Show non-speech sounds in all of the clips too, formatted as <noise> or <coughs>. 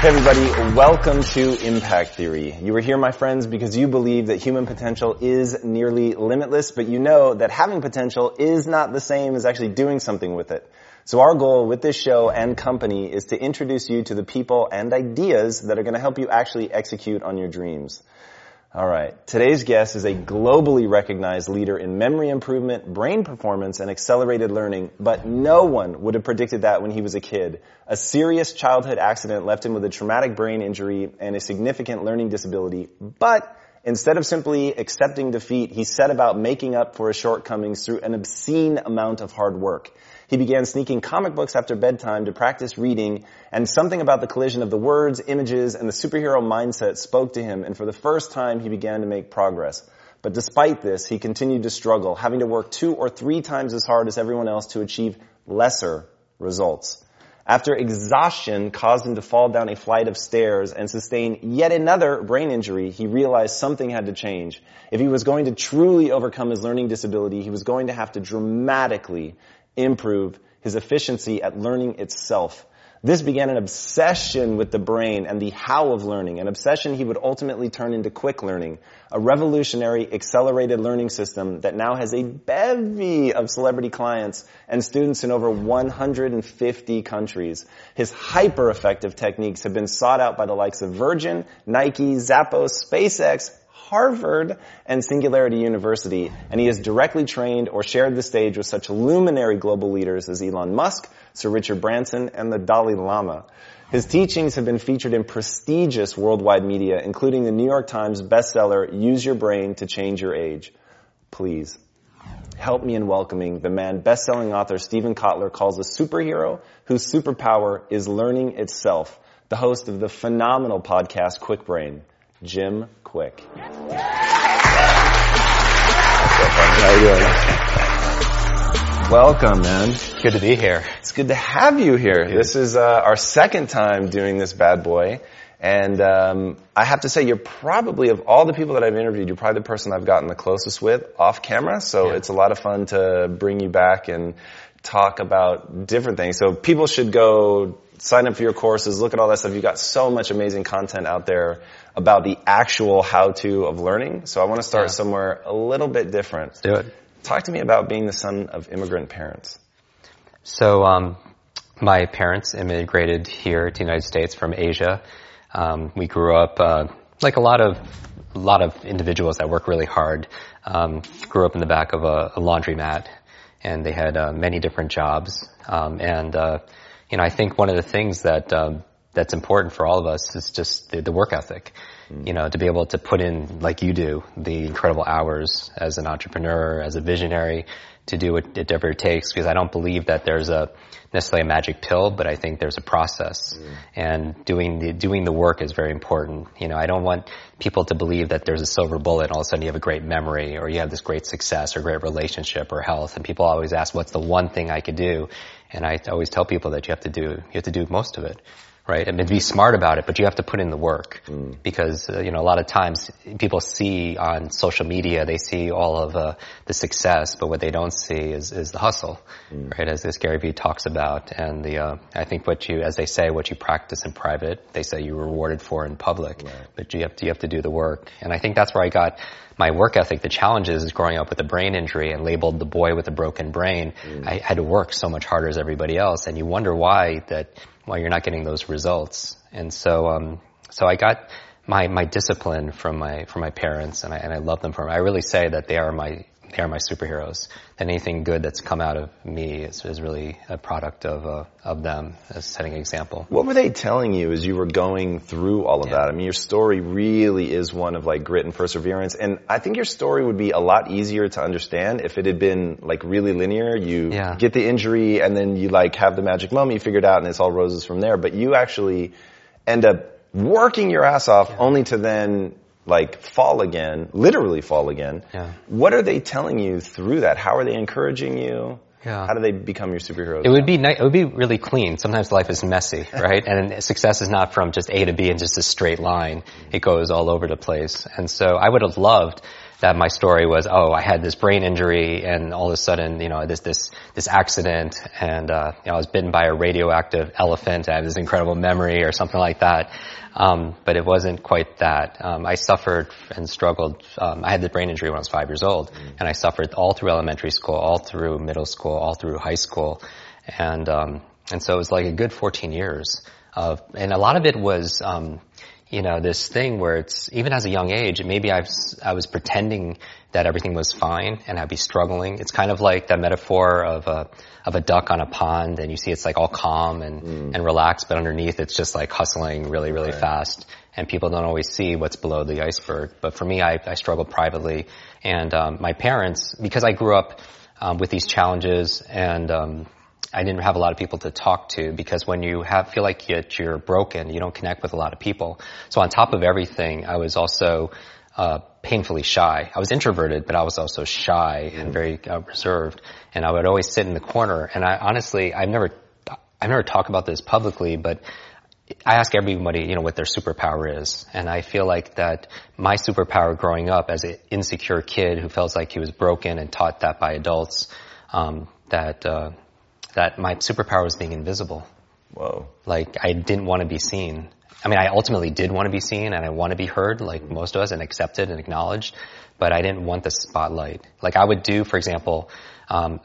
Hey everybody, welcome to Impact Theory. You are here, my friends, because you believe that human potential is nearly limitless, but you know that having potential is not the same as actually doing something with it. So our goal with this show and company is to introduce you to the people and ideas that are going to help you actually execute on your dreams. All right. Today's guest is a globally recognized leader in memory improvement, brain performance, and accelerated learning, but no one would have predicted that when he was a kid. A serious childhood accident left him with a traumatic brain injury and a significant learning disability, but instead of simply accepting defeat, he set about making up for his shortcomings through an obscene amount of hard work. He began sneaking comic books after bedtime to practice reading, and something about the collision of the words, images, and the superhero mindset spoke to him, and for the first time he began to make progress. But despite this, he continued to struggle, having to work two or three times as hard as everyone else to achieve lesser results. After exhaustion caused him to fall down a flight of stairs and sustain yet another brain injury, he realized something had to change. If he was going to truly overcome his learning disability, he was going to have to dramatically improve his efficiency at learning itself. This began an obsession with the brain and the how of learning, an obsession he would ultimately turn into Kwik Learning, a revolutionary accelerated learning system that now has a bevy of celebrity clients and students in over 150 countries. His hyper effective techniques have been sought out by the likes of Virgin, Nike, Zappos, SpaceX, Harvard and Singularity University, and he has directly trained or shared the stage with such luminary global leaders as Elon Musk, Sir Richard Branson, and the Dalai Lama. His teachings have been featured in prestigious worldwide media, including the New York Times bestseller, Use Your Brain to Change Your Age. Please, help me in welcoming the man best-selling author Steven Kotler calls a superhero whose superpower is learning itself, the host of the phenomenal podcast Kwik Brain. Jim Kwik. How you doing? Welcome, man. Good to be here. It's good to have you here. This is uh, our second time doing this bad boy. And um, I have to say, you're probably of all the people that I've interviewed, you're probably the person I've gotten the closest with off camera. So yeah. it's a lot of fun to bring you back and talk about different things. So people should go sign up for your courses, look at all that stuff. You've got so much amazing content out there about the actual how-to of learning. So I want to start yeah. somewhere a little bit different. Let's do it. Talk to me about being the son of immigrant parents. So, um, my parents immigrated here to the United States from Asia. Um, we grew up uh, like a lot of a lot of individuals that work really hard. Um, grew up in the back of a, a laundromat, and they had uh, many different jobs. Um, and uh, you know, I think one of the things that um, that's important for all of us is just the, the work ethic. Mm. You know, to be able to put in, like you do, the incredible hours as an entrepreneur, as a visionary, to do whatever it takes. Because I don't believe that there's a necessarily a magic pill, but I think there's a process. Mm. And doing the doing the work is very important. You know, I don't want people to believe that there's a silver bullet and all of a sudden you have a great memory or you have this great success or great relationship or health. And people always ask, what's the one thing I could do? And I always tell people that you have to do you have to do most of it right? I mean, be smart about it, but you have to put in the work mm. because uh, you know a lot of times people see on social media they see all of uh, the success, but what they don't see is is the hustle, mm. right? As this Gary Vee talks about, and the uh, I think what you, as they say, what you practice in private, they say you're rewarded for in public, right. but you have to you have to do the work, and I think that's where I got my work ethic, the challenges is growing up with a brain injury and labeled the boy with a broken brain. Mm. I had to work so much harder as everybody else, and you wonder why that you're not getting those results. And so, um, so I got my my discipline from my from my parents, and I and I love them for. I really say that they are my they are my superheroes. And anything good that's come out of me is, is really a product of uh, of them as setting an example. What were they telling you as you were going through all of yeah. that? I mean, your story really is one of like grit and perseverance, and I think your story would be a lot easier to understand if it had been like really linear. You yeah. get the injury, and then you like have the magic moment, you figure it out, and it's all roses from there. But you actually end up working your ass off yeah. only to then like fall again, literally fall again. Yeah. What are they telling you through that? How are they encouraging you? Yeah. How do they become your superheroes? It would be ni- it would be really clean. Sometimes life is messy, <laughs> right? and success is not from just A to B in just a straight line. It goes all over the place. And so I would have loved that my story was, oh, I had this brain injury and all of a sudden, you know, this, this, this accident and, uh, you know, I was bitten by a radioactive elephant. I have this incredible memory or something like that. Um, but it wasn't quite that. Um, I suffered and struggled. Um, I had the brain injury when I was five years old, mm. and I suffered all through elementary school, all through middle school, all through high school, and um, and so it was like a good 14 years of, and a lot of it was um, you know, this thing where it's, even as a young age, maybe I was, I was pretending that everything was fine and I'd be struggling. It's kind of like that metaphor of a, of a duck on a pond and you see it's like all calm and, mm. and relaxed, but underneath it's just like hustling really, really right. fast. And people don't always see what's below the iceberg. But for me, I, I struggled privately. And, um, my parents, because I grew up, um, with these challenges and, um, I didn't have a lot of people to talk to because when you have, feel like you're broken, you don't connect with a lot of people. So on top of everything, I was also uh, painfully shy. I was introverted, but I was also shy and very uh, reserved. And I would always sit in the corner. And I honestly, I've never, I've never talked about this publicly, but I ask everybody, you know, what their superpower is. And I feel like that my superpower growing up as an insecure kid who felt like he was broken and taught that by adults, um, that uh, that my superpower was being invisible. Whoa. Like I didn't want to be seen. I mean, I ultimately did want to be seen and I want to be heard like most of us and accepted and acknowledged, but I didn't want the spotlight. Like I would do, for example, um,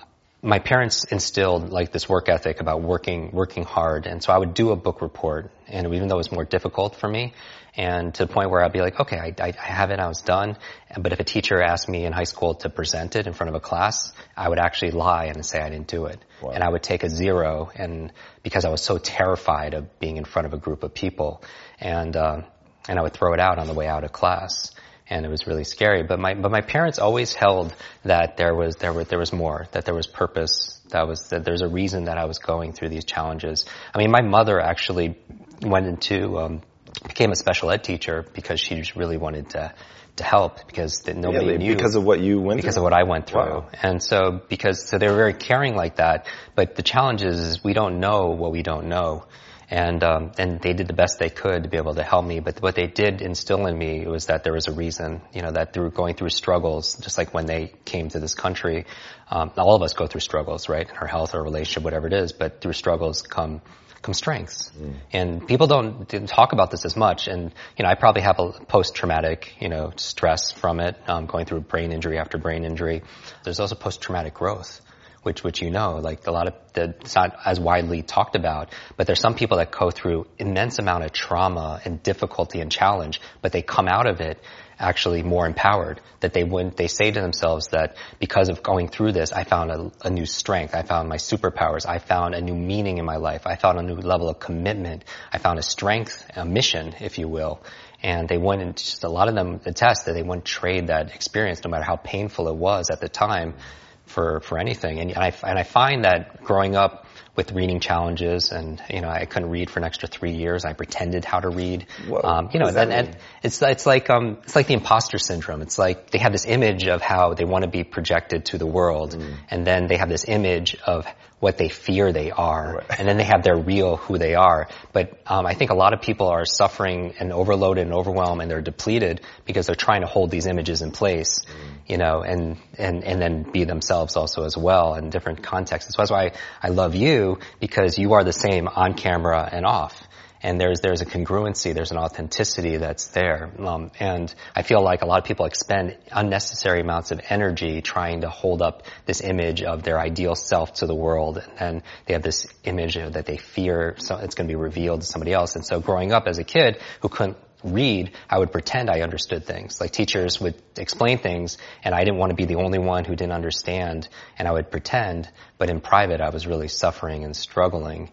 my parents instilled like this work ethic about working, working hard. And so I would do a book report and even though it was more difficult for me, and to the point where I'd be like, okay, I, I, have it, I was done. But if a teacher asked me in high school to present it in front of a class, I would actually lie and say I didn't do it. Wow. And I would take a zero and because I was so terrified of being in front of a group of people and, uh, and I would throw it out on the way out of class and it was really scary. But my but my parents always held that there was there was there was more, that there was purpose, that was that there's a reason that I was going through these challenges. I mean, my mother actually went into um, became a special ed teacher because she just really wanted to to help because nobody yeah, knew because of what you went because through. of what I went through. Wow. And so because so they were very caring like that, but the challenge is we don't know what we don't know. And um, and they did the best they could to be able to help me. But what they did instill in me was that there was a reason. You know that through going through struggles, just like when they came to this country, um, all of us go through struggles, right? In our health, our relationship, whatever it is. But through struggles come come strengths. Mm. And people don't, don't, talk about this as much. And, you know, I probably have a post-traumatic, you know, stress from it, um, going through brain injury after brain injury. There's also post-traumatic growth. Which, which you know, like a lot of, the, it's not as widely talked about, but there's some people that go through immense amount of trauma and difficulty and challenge, but they come out of it actually more empowered. That they wouldn't, they say to themselves that because of going through this, I found a, a, new strength. I found my superpowers. I found a new meaning in my life. I found a new level of commitment. I found a strength, a mission, if you will. And they wouldn't, just a lot of them attest that they wouldn't trade that experience no matter how painful it was at the time for, for anything. And, and I, and I find that growing up with reading challenges, and you know, I couldn't read for an extra three years. I pretended how to read. Whoa, um, you know, and, and it's it's like um, it's like the imposter syndrome. It's like they have this image of how they want to be projected to the world, mm. and then they have this image of what they fear they are, right. and then they have their real who they are. But um, I think a lot of people are suffering and overloaded and overwhelmed, and they're depleted because they're trying to hold these images in place, mm. you know, and and and then be themselves also as well in different contexts. So that's why I, I love you because you are the same on camera and off and there's there's a congruency, there's an authenticity that's there, um, and I feel like a lot of people expend unnecessary amounts of energy trying to hold up this image of their ideal self to the world, and they have this image that they fear so it's going to be revealed to somebody else. And so, growing up as a kid who couldn't read, I would pretend I understood things. Like teachers would explain things and I didn't want to be the only one who didn't understand and I would pretend, but in private I was really suffering and struggling.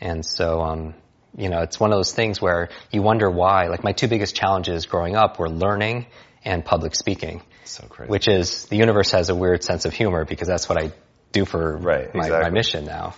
And so, um, you know, it's one of those things where you wonder why. Like my two biggest challenges growing up were learning and public speaking. So crazy. Which is, the universe has a weird sense of humor because that's what I do for right, my, exactly. my mission now.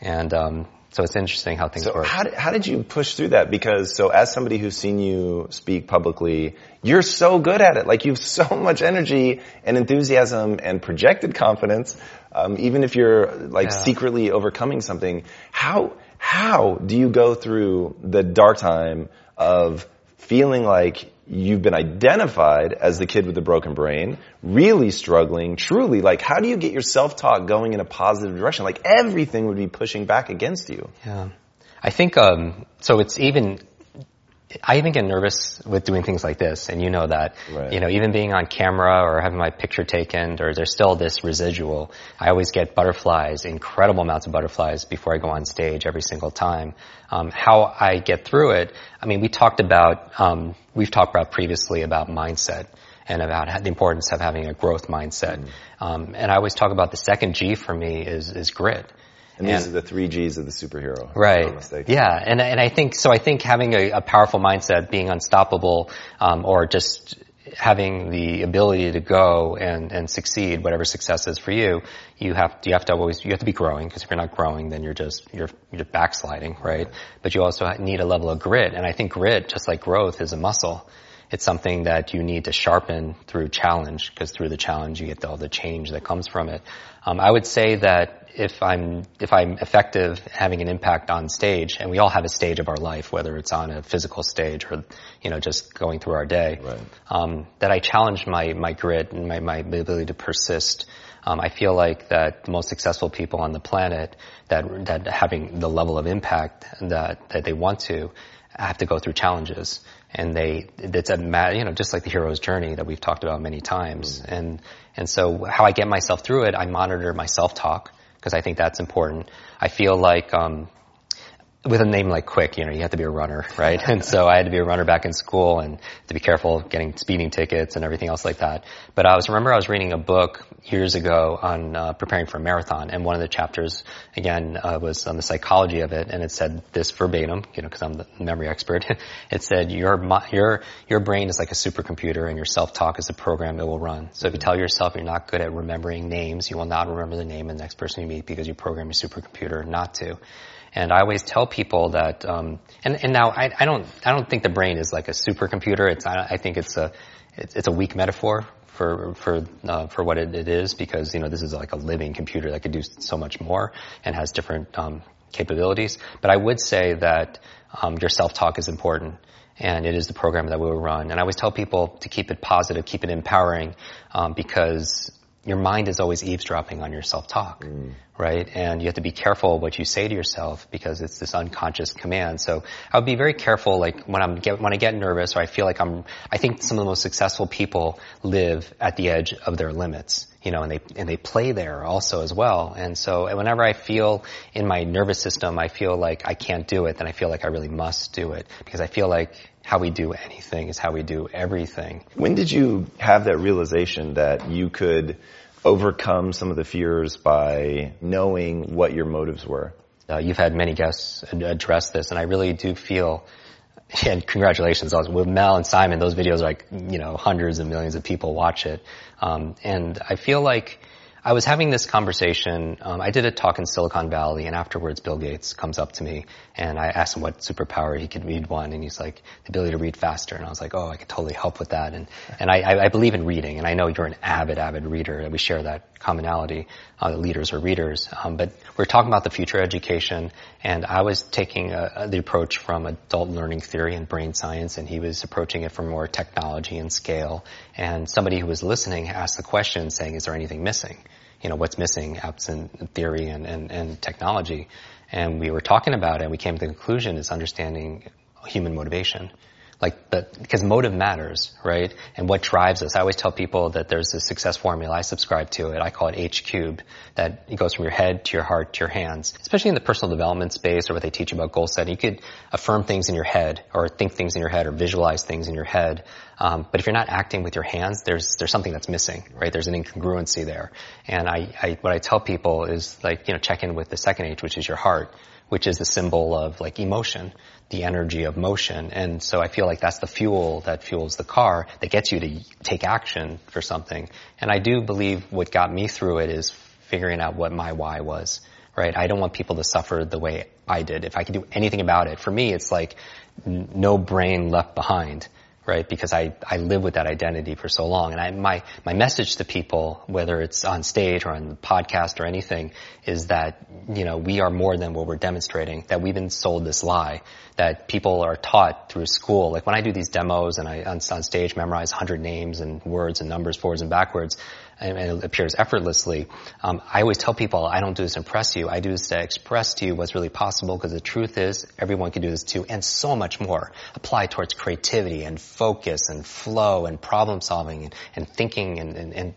And, um, so it's interesting how things so work. How did, how did you push through that? Because so as somebody who's seen you speak publicly, you're so good at it. Like you have <laughs> so much energy and enthusiasm and projected confidence. Um, even if you're like yeah. secretly overcoming something, how how do you go through the dark time of feeling like you've been identified as the kid with the broken brain, really struggling, truly, like how do you get your self-talk going in a positive direction? Like everything would be pushing back against you. Yeah. I think, um, so it's even, I even get nervous with doing things like this, and you know that. Right. You know, even being on camera or having my picture taken, or there's still this residual. I always get butterflies, incredible amounts of butterflies before I go on stage every single time. Um, how I get through it, I mean, we talked about, um, we've talked about previously about mindset and about the importance of having a growth mindset. Mm. Um, and I always talk about the second G for me is, is grit. And these are the three G's of the superhero. Right. Yeah. And, and I think, so I think having a, a powerful mindset, being unstoppable, um, or just having the ability to go and, and succeed, whatever success is for you, you have, you have to always, you have to be growing, because if you're not growing, then you're just, you're, you're just backsliding, right? But you also need a level of grit, and I think grit, just like growth, is a muscle. It's something that you need to sharpen through challenge, because through the challenge you get all the change that comes from it. Um, I would say that if I'm if I'm effective having an impact on stage, and we all have a stage of our life, whether it's on a physical stage or you know just going through our day, right. um, that I challenge my my grit and my my ability to persist. Um, I feel like that the most successful people on the planet that that having the level of impact that that they want to have to go through challenges and they it's a you know just like the hero's journey that we've talked about many times mm. and and so how I get myself through it I monitor my self talk because I think that's important. I feel like um, with a name like Kwik, you know, you have to be a runner, right? <laughs> and so I had to be a runner back in school and to be careful getting speeding tickets and everything else like that. But I was remember I was reading a book years ago on uh, preparing for a marathon, and one of the chapters again uh, was on the psychology of it, and it said this verbatim, you know, because I'm the memory expert. <laughs> it said your your your brain is like a supercomputer, and your self-talk is a program it will run. So if you tell yourself you're not good at remembering names, you will not remember the name of the next person you meet because you program your supercomputer not to. And I always tell people that, um, and, and now I, I don't, I don't think the brain is like a supercomputer. It's, I, I think it's a, it's, it's a weak metaphor for for uh, for what it, it is because you know this is like a living computer that could do so much more and has different um, capabilities. But I would say that um, your self talk is important. And it is the program that we will run. And I always tell people to keep it positive, keep it empowering, um, because your mind is always eavesdropping on your self-talk, mm. right? And you have to be careful what you say to yourself because it's this unconscious command. So I would be very careful, like when I'm get, when I get nervous or I feel like I'm. I think some of the most successful people live at the edge of their limits, you know, and they and they play there also as well. And so whenever I feel in my nervous system, I feel like I can't do it, then I feel like I really must do it because I feel like how we do anything is how we do everything. When did you have that realization that you could overcome some of the fears by knowing what your motives were? Uh, you've had many guests address this, and I really do feel, <laughs> and congratulations, with Mel and Simon, those videos are like, you know, hundreds of millions of people watch it. Um, and I feel like I was having this conversation. Um, I did a talk in Silicon Valley, and afterwards, Bill Gates comes up to me, and I asked him what superpower he could read one, and he's like, the ability to read faster. And I was like, oh, I could totally help with that. And and I, I believe in reading, and I know you're an avid, avid reader, we share that commonality. Uh, leaders are readers, um, but we're talking about the future education, and I was taking a, the approach from adult learning theory and brain science, and he was approaching it from more technology and scale. And somebody who was listening asked the question, saying, "Is there anything missing?" you know, what's missing absent theory and, and, and technology. And we were talking about it and we came to the conclusion is understanding human motivation. Like, but, because motive matters, right? And what drives us. I always tell people that there's a success formula. I subscribe to it. I call it H cubed. That it goes from your head to your heart to your hands. Especially in the personal development space or what they teach about goal setting. You could affirm things in your head or think things in your head or visualize things in your head. Um, but if you're not acting with your hands, there's there's something that's missing, right? There's an incongruency there. And I, I what I tell people is like, you know, check in with the second H, which is your heart which is the symbol of like emotion, the energy of motion. And so I feel like that's the fuel that fuels the car that gets you to take action for something. And I do believe what got me through it is figuring out what my why was, right? I don't want people to suffer the way I did. If I could do anything about it, for me, it's like no brain left behind right? Because I, I live with that identity for so long. And I, my, my message to people, whether it's on stage or on the podcast or anything, is that, you know, we are more than what we're demonstrating, that we've been sold this lie, that people are taught through school. Like when I do these demos and I on, on stage memorize 100 names and words and numbers forwards and backwards, and, it appears effortlessly. Um, I always tell people I don't do this to impress you. I do this to express to you what's really possible because the truth is everyone can do this too and so much more. Apply towards creativity and focus and flow and problem solving and, and thinking and, and, and,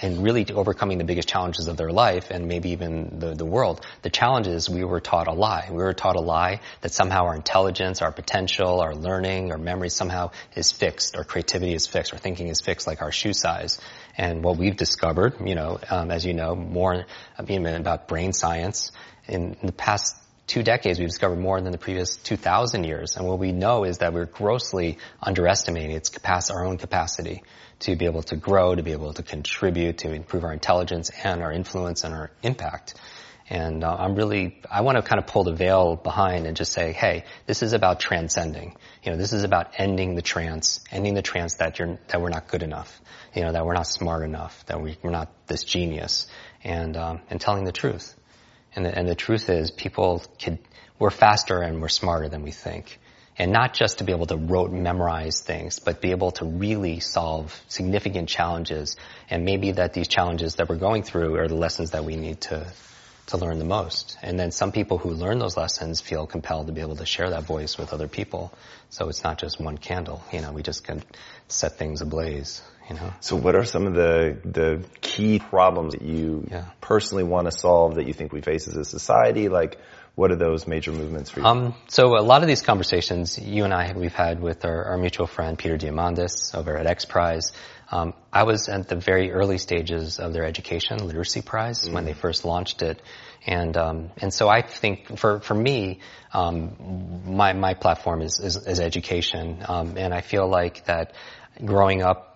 and really overcoming the biggest challenges of their life and maybe even the, the world. The challenge is we were taught a lie. We were taught a lie that somehow our intelligence, our potential, our learning, our memory somehow is fixed, our creativity is fixed, our thinking is fixed like our shoe size. And what we've discovered, you know, um, as you know, more about brain science in the past two decades, we've discovered more than the previous 2,000 years. And what we know is that we're grossly underestimating its capacity, our own capacity to be able to grow, to be able to contribute, to improve our intelligence and our influence and our impact. And uh, I'm really, I want to kind of pull the veil behind and just say, hey, this is about transcending. You know, this is about ending the trance, ending the trance that you're, that we're not good enough you know, that we're not smart enough, that we, are not this genius, and um, and telling the truth. And the, and the truth is, people could we're faster and we're smarter than we think, and not just to be able to rote memorize things, but be able to really solve significant challenges. And maybe that these challenges that we're going through are the lessons that we need to to learn the most. And then some people who learn those lessons feel compelled to be able to share that voice with other people. So it's not just one candle. You know, we just can set things ablaze. You know. So what are some of the the key problems that you yeah. personally want to solve that you think we face as a society? Like, what are those major movements for you? Um, so a lot of these conversations you and I we've had with our, our mutual friend Peter Diamandis over at X Prize. Um, I was at the very early stages of their education literacy prize mm when they first launched it, and um, and so I think for for me, um, my my platform is is, is education, um, and I feel like that growing up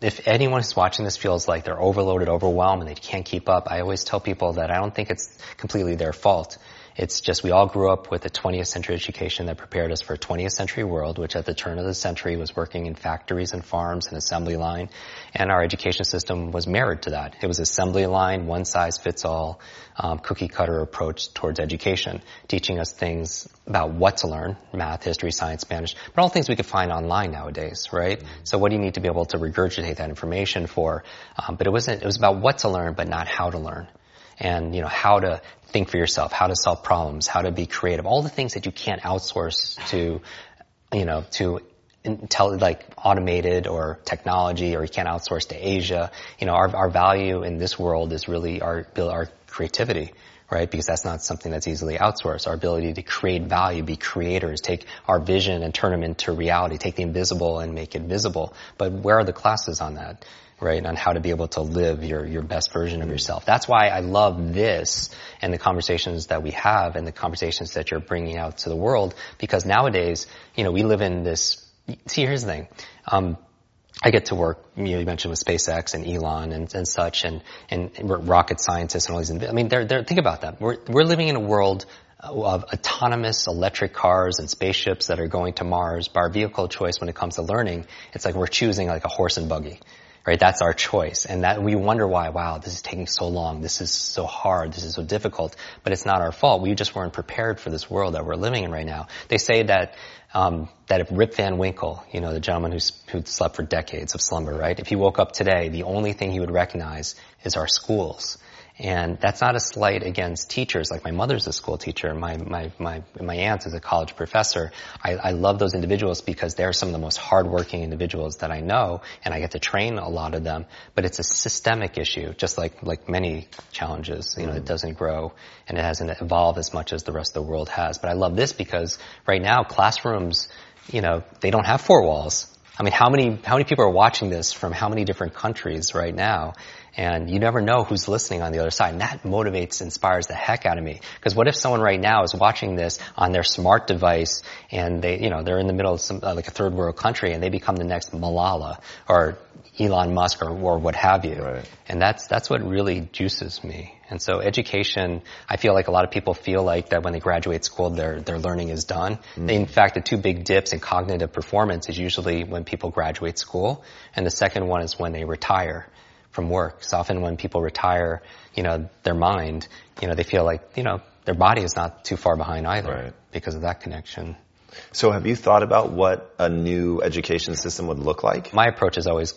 if anyone who's watching this feels like they're overloaded, overwhelmed, and they can't keep up, I always tell people that I don't think it's completely their fault. It's just we all grew up with a 20th century education that prepared us for a 20th century world, which at the turn of the century was working in factories and farms and assembly line. And our education system was married to that. It was assembly line, one size fits all, um, cookie cutter approach towards education, teaching us things about what to learn, math, history, science, Spanish, but all things we could find online nowadays, right? Mm-hmm. So what do you need to be able to regurgitate that information for? Um, but it wasn't, it was about what to learn, but not how to learn and you know how to think for yourself, how to solve problems, how to be creative, all the things that you can't outsource to, you know, to like automated or technology or you can't outsource to Asia. You know, our, our value in this world is really our, our creativity, right? Because that's not something that's easily outsourced. Our ability to create value, be creators, take our vision and turn them into reality, take the invisible and make it visible. But where are the classes on that? Right? On how to be able to live your, your best version of yourself. That's why I love this and the conversations that we have and the conversations that you're bringing out to the world because nowadays, you know, we live in this, see, here's the thing. Um, I get to work, you, you mentioned with SpaceX and Elon and, and such and, and, rocket scientists and all these, I mean, they're, they're, think about that. We're, we're living in a world of autonomous electric cars and spaceships that are going to Mars, by our vehicle choice when it comes to learning, it's like we're choosing like a horse and buggy right? That's our choice. And that we wonder why, wow, this is taking so long. This is so hard. This is so difficult. But it's not our fault. We just weren't prepared for this world that we're living in right now. They say that, um, that if Rip Van Winkle, you know, the gentleman who's, who slept for decades of slumber, right? If he woke up today, the only thing he would recognize is our schools. And that's not a slight against teachers. Like my mother's a school teacher. My, my, my, my aunt is a college professor. I, I love those individuals because they're some of the most hardworking individuals that I know and I get to train a lot of them. But it's a systemic issue, just like, like many challenges. You know, it mm. doesn't grow and it hasn't evolved as much as the rest of the world has. But I love this because right now classrooms, you know, they don't have four walls. I mean, how many, how many people are watching this from how many different countries right now? And you never know who's listening on the other side. And that motivates, inspires the heck out of me. Because what if someone right now is watching this on their smart device and they, you know, they're in the middle of some, uh, like a third world country and they become the next Malala or Elon Musk or, or what have you. Right. And that's, that's what really juices me. And so education, I feel like a lot of people feel like that when they graduate school, their, their learning is done. Mm. In fact, the two big dips in cognitive performance is usually when people graduate school, and the second one is when they retire from work. So often when people retire, you know, their mind, you know, they feel like, you know, their body is not too far behind either right. because of that connection. So have you thought about what a new education system would look like? My approach has always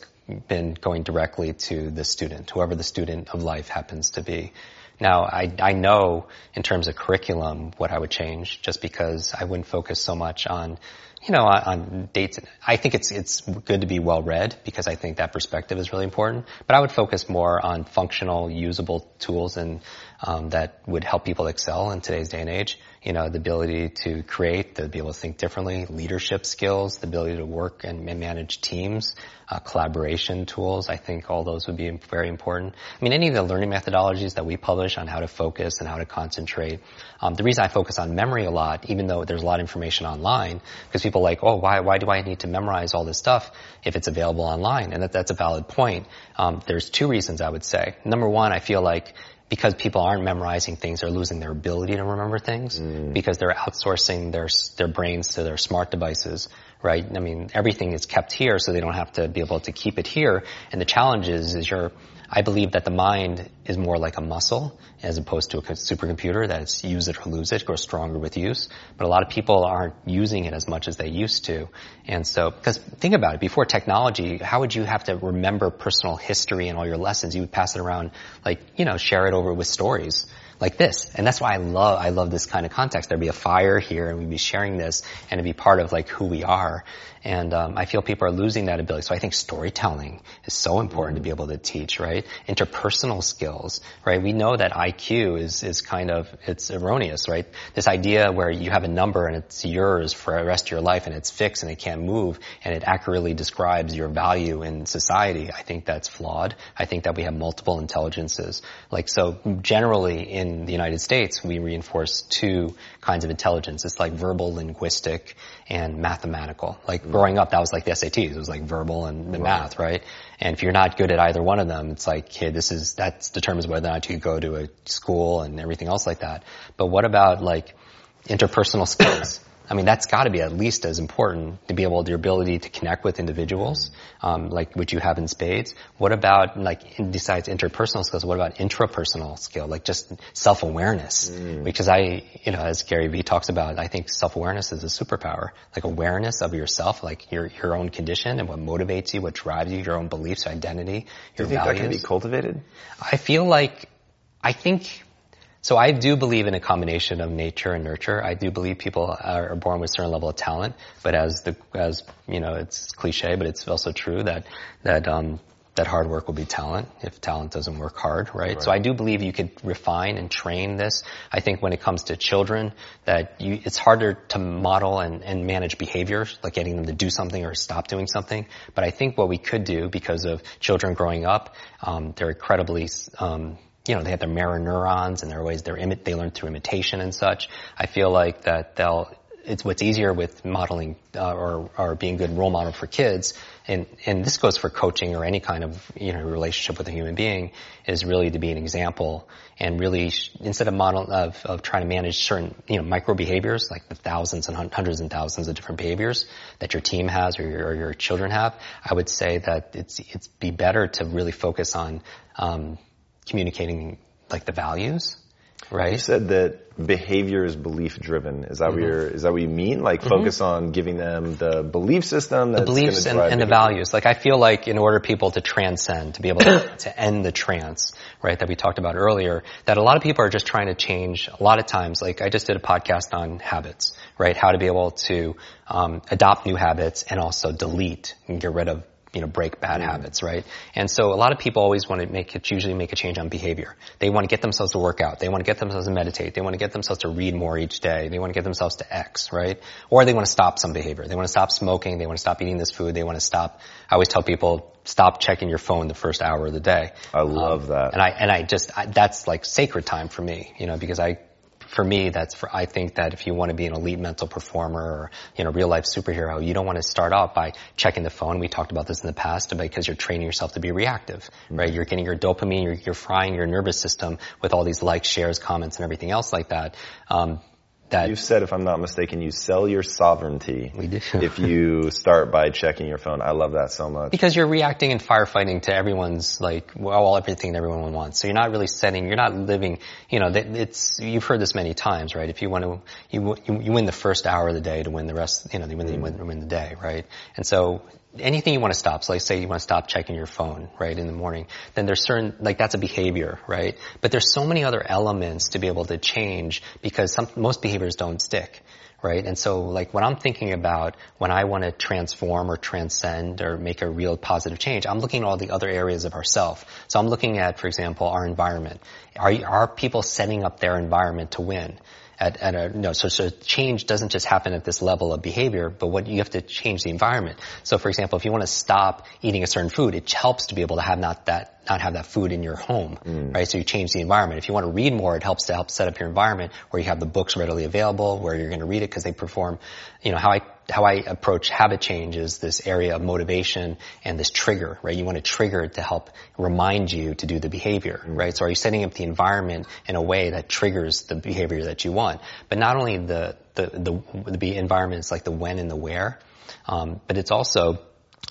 been going directly to the student, whoever the student of life happens to be. Now, I, I know in terms of curriculum what I would change just because I wouldn't focus so much on, you know, on dates. I think it's, it's good to be well read because I think that perspective is really important, but I would focus more on functional, usable tools and, um, that would help people excel in today's day and age you know, the ability to create, to be able to think differently, leadership skills, the ability to work and manage teams, uh, collaboration tools. I think all those would be very important. I mean, any of the learning methodologies that we publish on how to focus and how to concentrate. Um, the reason I focus on memory a lot, even though there's a lot of information online, because people are like, oh, why, why do I need to memorize all this stuff if it's available online? And that, that's a valid point. Um, there's two reasons I would say. Number one, I feel like because people aren't memorizing things, they're losing their ability to remember things mm. because they're outsourcing their their brains to their smart devices, right? I mean, everything is kept here, so they don't have to be able to keep it here. And the challenge is, is you're I believe that the mind is more like a muscle as opposed to a supercomputer that it's use it or lose it, grows stronger with use. But a lot of people aren't using it as much as they used to. And so, because think about it, before technology, how would you have to remember personal history and all your lessons? You would pass it around like, you know, share it over with stories like this. And that's why I love, I love this kind of context. There'd be a fire here and we'd be sharing this and it'd be part of like who we are. And um, I feel people are losing that ability. So I think storytelling is so important to be able to teach, right? Interpersonal skills, right? We know that IQ is, is kind of, it's erroneous, right? This idea where you have a number and it's yours for the rest of your life and it's fixed and it can't move and it accurately describes your value in society. I think that's flawed. I think that we have multiple intelligences. Like, so generally in the United States, we reinforce two kinds of intelligence. It's like verbal, linguistic, and mathematical. Like mm. growing up, that was like the SATs. It was like verbal and, right. math, right? And if you're not good at either one of them, it's like, hey, this is, that determines whether or not you go to a school and everything else like that. But what about like interpersonal skills? I mean, that's got to be at least as important to be able to your ability to connect with individuals, um, like which you have in spades. What about like in, besides interpersonal skills? What about intrapersonal skill, like just self awareness? Mm. Because I, you know, as Gary Vee talks about, I think self awareness is a superpower. Like awareness of yourself, like your your own condition and what motivates you, what drives you, your own beliefs, identity, your Do you think values. that can be cultivated? I feel like I think so I do believe in a combination of nature and nurture. I do believe people are born with a certain level of talent, but as the as you know, it's cliche, but it's also true that that um, that hard work will be talent if talent doesn't work hard, right? right? So I do believe you could refine and train this. I think when it comes to children, that you, it's harder to model and, and manage behaviors, like getting them to do something or stop doing something. But I think what we could do because of children growing up, um, they're incredibly um, you know, they have their mirror neurons and their ways they're imi- they learn through imitation and such. I feel like that they'll, it's what's easier with modeling uh, or or being good role model for kids, and and this goes for coaching or any kind of you know relationship with a human being is really to be an example and really sh- instead of model of of trying to manage certain you know micro behaviors like the thousands and hundreds and thousands of different behaviors that your team has or your, or your children have, I would say that it's it's be better to really focus on um, communicating like the values, right? You said that behavior is belief driven. Is that mm-hmm. what you're, is that what you mean? Like mm-hmm. focus on giving them the belief system the beliefs and, and the values. Like I feel like in order people to transcend, to be able to, <coughs> to end the trance, right, that we talked about earlier, that a lot of people are just trying to change a lot of times. Like I just did a podcast on habits, right? How to be able to um, adopt new habits and also delete and get rid of you know, break bad mm-hmm. habits, right? And so a lot of people always want to make it, usually make a change on behavior. They want to get themselves to work out. They want to get themselves to meditate. They want to get themselves to read more each day. They want to get themselves to X, right? Or they want to stop some behavior. They want to stop smoking. They want to stop eating this food. They want to stop, I always tell people, stop checking your phone the first hour of the day. I love um, that. And I, and I just, I, that's like sacred time for me, you know, because I, for me, that's for, I think that if you want to be an elite mental performer or, you know, real life superhero, you don't want to start off by checking the phone. We talked about this in the past because you're training yourself to be reactive, mm-hmm. right? You're getting your dopamine, you're, you're, frying your nervous system with all these likes, shares, comments, and everything else like that. Um, that You've said, if I'm not mistaken, you sell your sovereignty. We do. <laughs> if you start by checking your phone. I love that so much. Because you're reacting and firefighting to everyone's, like, well, everything everyone wants. So you're not really setting, you're not living, you know, it's, you've heard this many times, right? If you want to, you, you, you win the first hour of the day to win the rest, you know, you win, mm. win, win the day, right? And so anything you want to stop. So like say you want to stop checking your phone, right, in the morning, then there's certain, like that's a behavior, right? But there's so many other elements to be able to change because some, most behaviors don't stick, right? And so like when I'm thinking about when I want to transform or transcend or make a real positive change, I'm looking at all the other areas of ourself. So I'm looking at, for example, our environment. Are, are people setting up their environment to win? At, at a, no, so, so change doesn't just happen at this level of behavior, but what you have to change the environment. So for example, if you want to stop eating a certain food, it helps to be able to have not that not have that food in your home, mm. right? So you change the environment. If you want to read more, it helps to help set up your environment where you have the books readily available, where you're going to read it because they perform, you know, how I, how I approach habit change is this area of motivation and this trigger, right? You want to trigger it to help remind you to do the behavior, mm. right? So are you setting up the environment in a way that triggers the behavior that you want? But not only the, the, the, the environment is like the when and the where, um, but it's also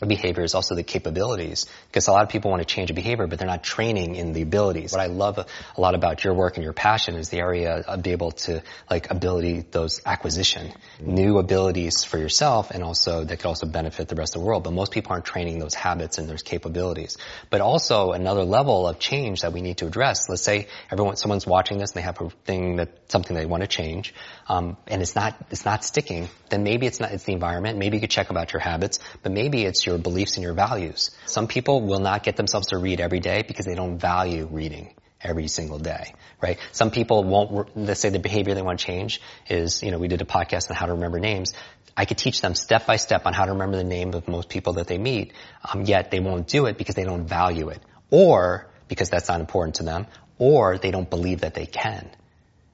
behavior is also the capabilities because a lot of people want to change a behavior but they're not training in the abilities. What i love a, a, lot about your work and your passion is the area of being able to like ability those acquisition. Mm-hmm. new abilities for yourself and also that could also benefit the rest of the world but most people aren't training those habits and those capabilities. But also another level of change that we need to address. Let's say everyone someone's watching this and they have a thing that something they want to change um, and it's not it's not sticking then maybe it's not it's the environment. Maybe you could check about your habits but maybe it's your beliefs and your values. Some people will not get themselves to read every day because they don't value reading every single day, right? Some people won't, let's say the behavior they want to change is, you know, we did a podcast on how to remember names. I could teach them step by step on how to remember the name of most people that they meet, um, yet they won't do it because they don't value it, or because that's not important to them, or they don't believe that they can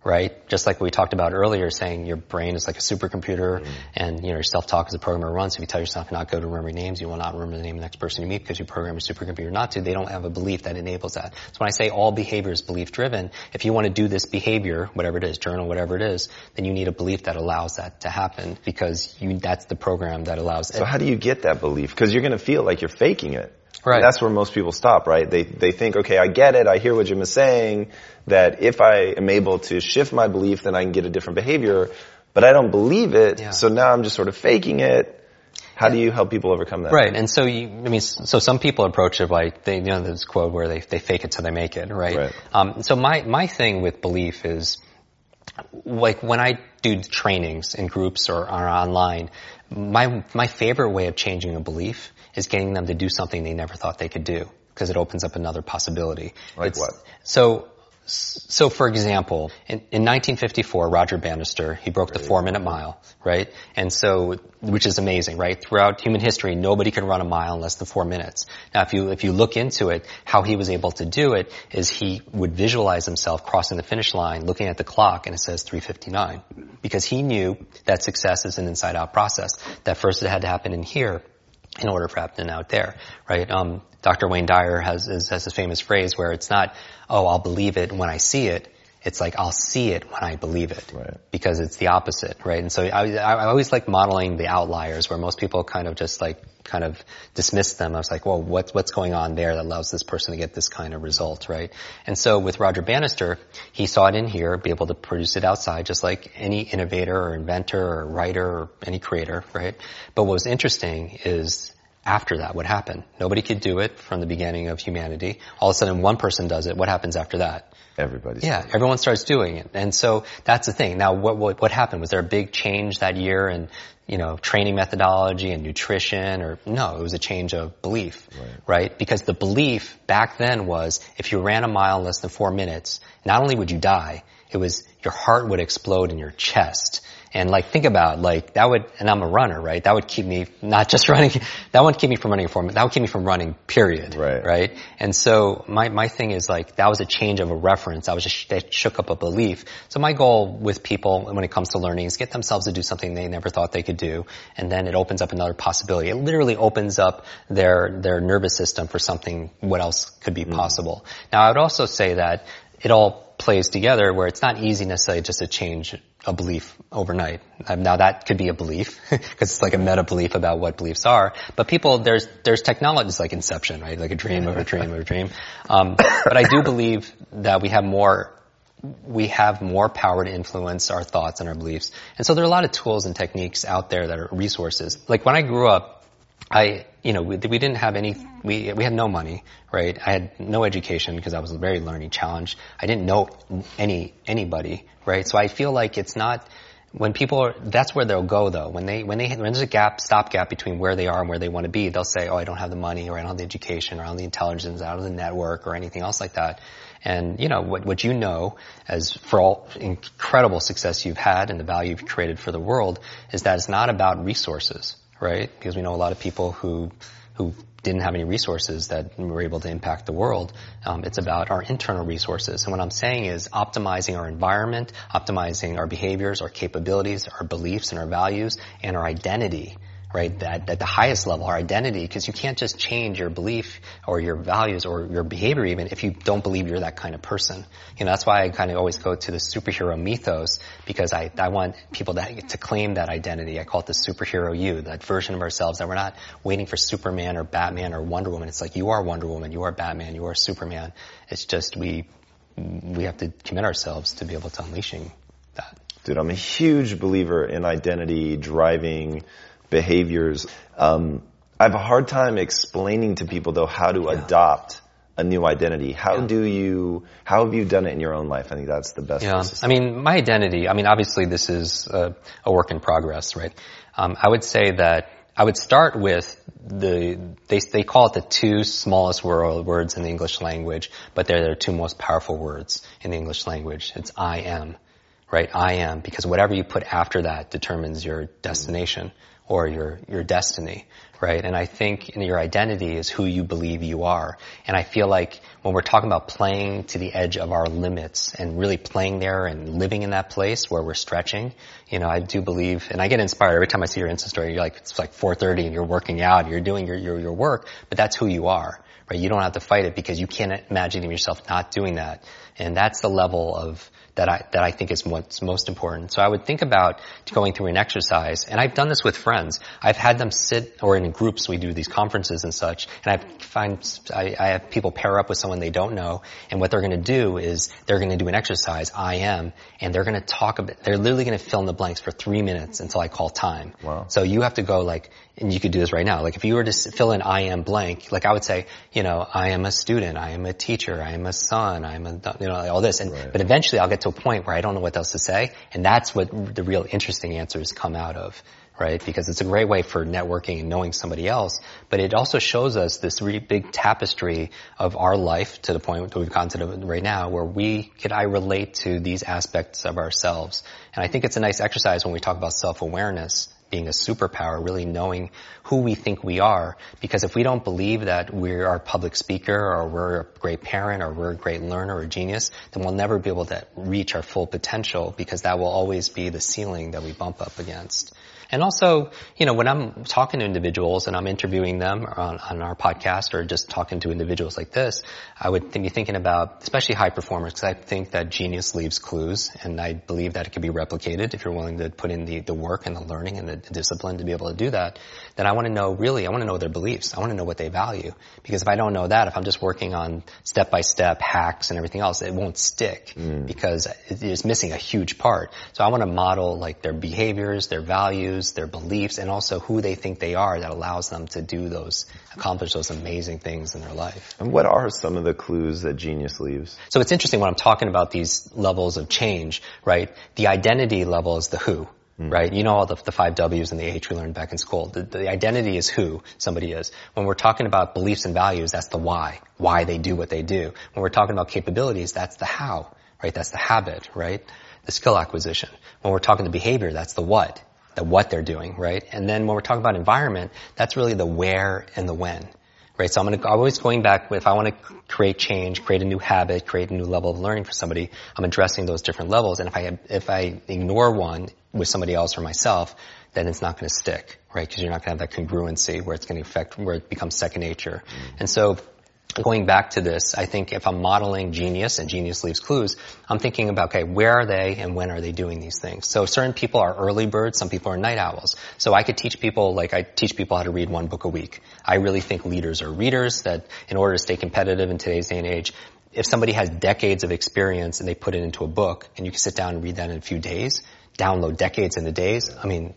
right? Just like we talked about earlier, saying your brain is like a supercomputer mm. and, you know, your self-talk is a program to run. If you tell yourself not go to remember names, you will not remember the name of the next person you meet because you program your supercomputer not to. They don't have a belief that enables that. So when I say all behavior is belief driven, if you want to do this behavior, whatever it is, journal, whatever it is, then you need a belief that allows that to happen because you, that's the program that allows it. So how do you get that belief? Because you're going to feel like you're faking it. Right. And that's where most people stop, right? They, they think, okay, I get it. I hear what Jim is saying that if I am able to shift my belief, then I can get a different behavior, but I don't believe it. Yeah. So now I'm just sort of faking it. How do you help people overcome that? Right. And so you, I mean, so some people approach it like they, you know, this quote where they, they fake it till they make it, right? right. Um, so my, my thing with belief is, like when I do trainings in groups or, or online, my, my favorite way of changing a belief is getting them to do something they never thought they could do because it opens up another possibility. Like it's, what? So, so for example, in, in 1954, Roger Bannister, he broke the four minute mile, right? And so, which is amazing, right? Throughout human history, nobody can run a mile in less than four minutes. Now, if you, if you look into it, how he was able to do it is he would visualize himself crossing the finish line, looking at the clock, and it says 359. Because he knew that success is an inside out process. That first it had to happen in here, in order for happening out there, right? Um, Dr. Wayne Dyer has, has this famous phrase where it's not, oh, I'll believe it when I see it. It's like, I'll see it when I believe it. Right. Because it's the opposite, right? And so I, I always like modeling the outliers where most people kind of just like, kind of dismiss them. I was like, well, what's, what's going on there that allows this person to get this kind of result, right? And so with Roger Bannister, he saw it in here, be able to produce it outside, just like any innovator or inventor or writer or any creator, right? But what was interesting is after that, what happened? Nobody could do it from the beginning of humanity. All of a sudden, one person does it. What happens after that? Everybody. Yeah, everyone starts doing it, and so that's the thing. Now, what, what what happened? Was there a big change that year in you know training methodology and nutrition, or no? It was a change of belief, right? right? Because the belief back then was if you ran a mile in less than four minutes, not only would you die, it was your heart would explode in your chest And like, think about, like, that would, and I'm a runner, right? That would keep me, not just <laughs> running, that would keep me from running for that would keep me from running, period. Right. Right? And so, my, my thing is like, that was a change of a reference. I was just, that shook up a belief. So my goal with people when it comes to learning is get themselves to do something they never thought they could do. And then it opens up another possibility. It literally opens up their, their nervous system for something, what else could be mm. possible. Now, I would also say that it all plays together where it's not easy necessarily just to change a belief overnight. Um, now that could be a belief <laughs> because it's like a meta belief about what beliefs are. But people, there's there's technologies like Inception, right? Like a dream of a dream of a dream. Um, but I do believe that we have more we have more power to influence our thoughts and our beliefs. And so there are a lot of tools and techniques out there that are resources. Like when I grew up, I, you know, we, we, didn't have any, we, we had no money, right? I had no education because I was a very learning challenged. I didn't know any, anybody, right? So I feel like it's not, when people are, that's where they'll go though. When they, when they, when there's a gap, stop gap between where they are and where they want to be, they'll say, oh, I don't have the money or I don't have the education or I don't have the intelligence, I don't have the network or anything else like that. And, you know, what, what you know as for all incredible success you've had and the value you've created for the world is that it's not about resources right? Because we know a lot of people who who didn't have any resources that were able to impact the world. Um, it's about our internal resources. And what I'm saying is optimizing our environment, optimizing our behaviors, our capabilities, our beliefs and our values, and our identity right? That at the highest level, our identity, because you can't just change your belief or your values or your behavior even if you don't believe you're that kind of person. You know, that's why I kind of always go to the superhero mythos because I, I want people to, to claim that identity. I call it the superhero you, that version of ourselves that we're not waiting for Superman or Batman or Wonder Woman. It's like you are Wonder Woman, you are Batman, you are Superman. It's just we, we have to commit ourselves to be able to unleashing that. Dude, I'm a huge believer in identity driving behaviors. Um, I have a hard time explaining to people though how to yeah. adopt a new identity. How yeah. do you, how have you done it in your own life? I think that's the best. Yeah. I mean, my identity, I mean, obviously this is a, a work in progress, right? Um, I would say that I would start with the, they, they call it the two smallest word, words in the English language, but they're the two most powerful words in the English language. It's I am, right? I am, because whatever you put after that determines your destination. Mm-hmm or your, your destiny, right? And I think your identity is who you believe you are. And I feel like when we're talking about playing to the edge of our limits and really playing there and living in that place where we're stretching, you know, I do believe, and I get inspired every time I see your Insta story, you're like, it's like 4.30 and you're working out, you're doing your, your, your work, but that's who you are, right? You don't have to fight it because you can't imagine yourself not doing that. And that's the level of, that I, that I think is what's most important. So I would think about going through an exercise, and I've done this with friends. I've had them sit, or in groups, we do these conferences and such, and I find, I, I have people pair up with someone they don't know, and what they're gonna do is, they're gonna do an exercise, I am, and they're gonna talk about, they're literally gonna fill in the blanks for three minutes until I call time. Wow. So you have to go like, and you could do this right now. Like if you were to fill in I am blank, like I would say, you know, I am a student, I am a teacher, I am a son, I am a, you know, all this. And, right. but eventually I'll get to a point where I don't know what else to say. And that's what the real interesting answers come out of, right? Because it's a great way for networking and knowing somebody else. But it also shows us this really big tapestry of our life to the point that we've gotten to right now where we, could I relate to these aspects of ourselves? And I think it's a nice exercise when we talk about self-awareness being a superpower, really knowing who we think we are. Because if we don't believe that we're a public speaker or we're a great parent or we're a great learner or genius, then we'll never be able to reach our full potential because that will always be the ceiling that we bump up against. And also, you know, when I'm talking to individuals and I'm interviewing them on, on our podcast or just talking to individuals like this, I would be thinking about, especially high performers, because I think that genius leaves clues, and I believe that it can be replicated if you're willing to put in the, the work and the learning and the, discipline to be able to do that. Then I want to know, really, I want to know their beliefs. I want to know what they value. Because if I don't know that, if I'm just working on step-by-step hacks and everything else, it won't stick mm. because it's missing a huge part. So I want to model like their behaviors, their values, values, their beliefs, and also who they think they are that allows them to do those, accomplish those amazing things in their life. And what are some of the clues that genius leaves? So it's interesting when I'm talking about these levels of change, right? The identity level is the who. Mm. Right? You know all the, the, five W's and the H we learned back in school. The, the identity is who somebody is. When we're talking about beliefs and values, that's the why. Why they do what they do. When we're talking about capabilities, that's the how. Right? That's the habit, right? the skill acquisition. When we're talking the behavior, that's the what, the what they're doing, right? And then when we're talking about environment, that's really the where and the when. Right, so I'm going to always going back. If I want to create change, create a new habit, create a new level of learning for somebody, I'm addressing those different levels. And if I if I ignore one with somebody else or myself, then it's not going to stick, right? Because you're not going to have that congruency where it's going to affect where it becomes second nature. Mm-hmm. And so going back to this, I think if I'm modeling genius and genius leaves clues, I'm thinking about, okay, where are they and when are they doing these things? So certain people are early birds, some people are night owls. So I could teach people, like I teach people how to read one book a week. I really think leaders are readers that in order to stay competitive in today's day and age, if somebody has decades of experience and they put it into a book and you can sit down and read that in a few days, download decades in the days, I mean,